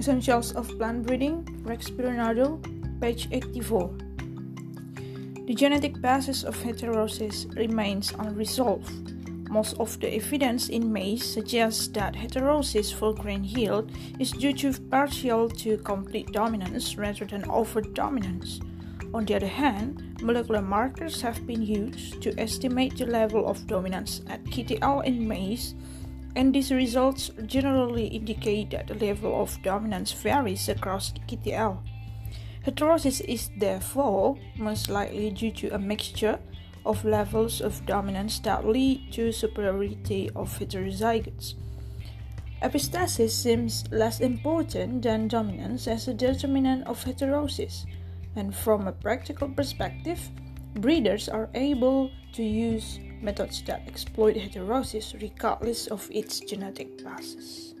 Essentials of Plant Breeding, Rex Bernardo, page 84. The genetic basis of heterosis remains unresolved. Most of the evidence in maize suggests that heterosis for grain yield is due to partial to complete dominance rather than overdominance. On the other hand, molecular markers have been used to estimate the level of dominance at QTL in maize and these results generally indicate that the level of dominance varies across QTL. Heterosis is therefore most likely due to a mixture of levels of dominance that lead to superiority of heterozygotes. Epistasis seems less important than dominance as a determinant of heterosis, and from a practical perspective, breeders are able to use methods that exploit heterosis regardless of its genetic basis.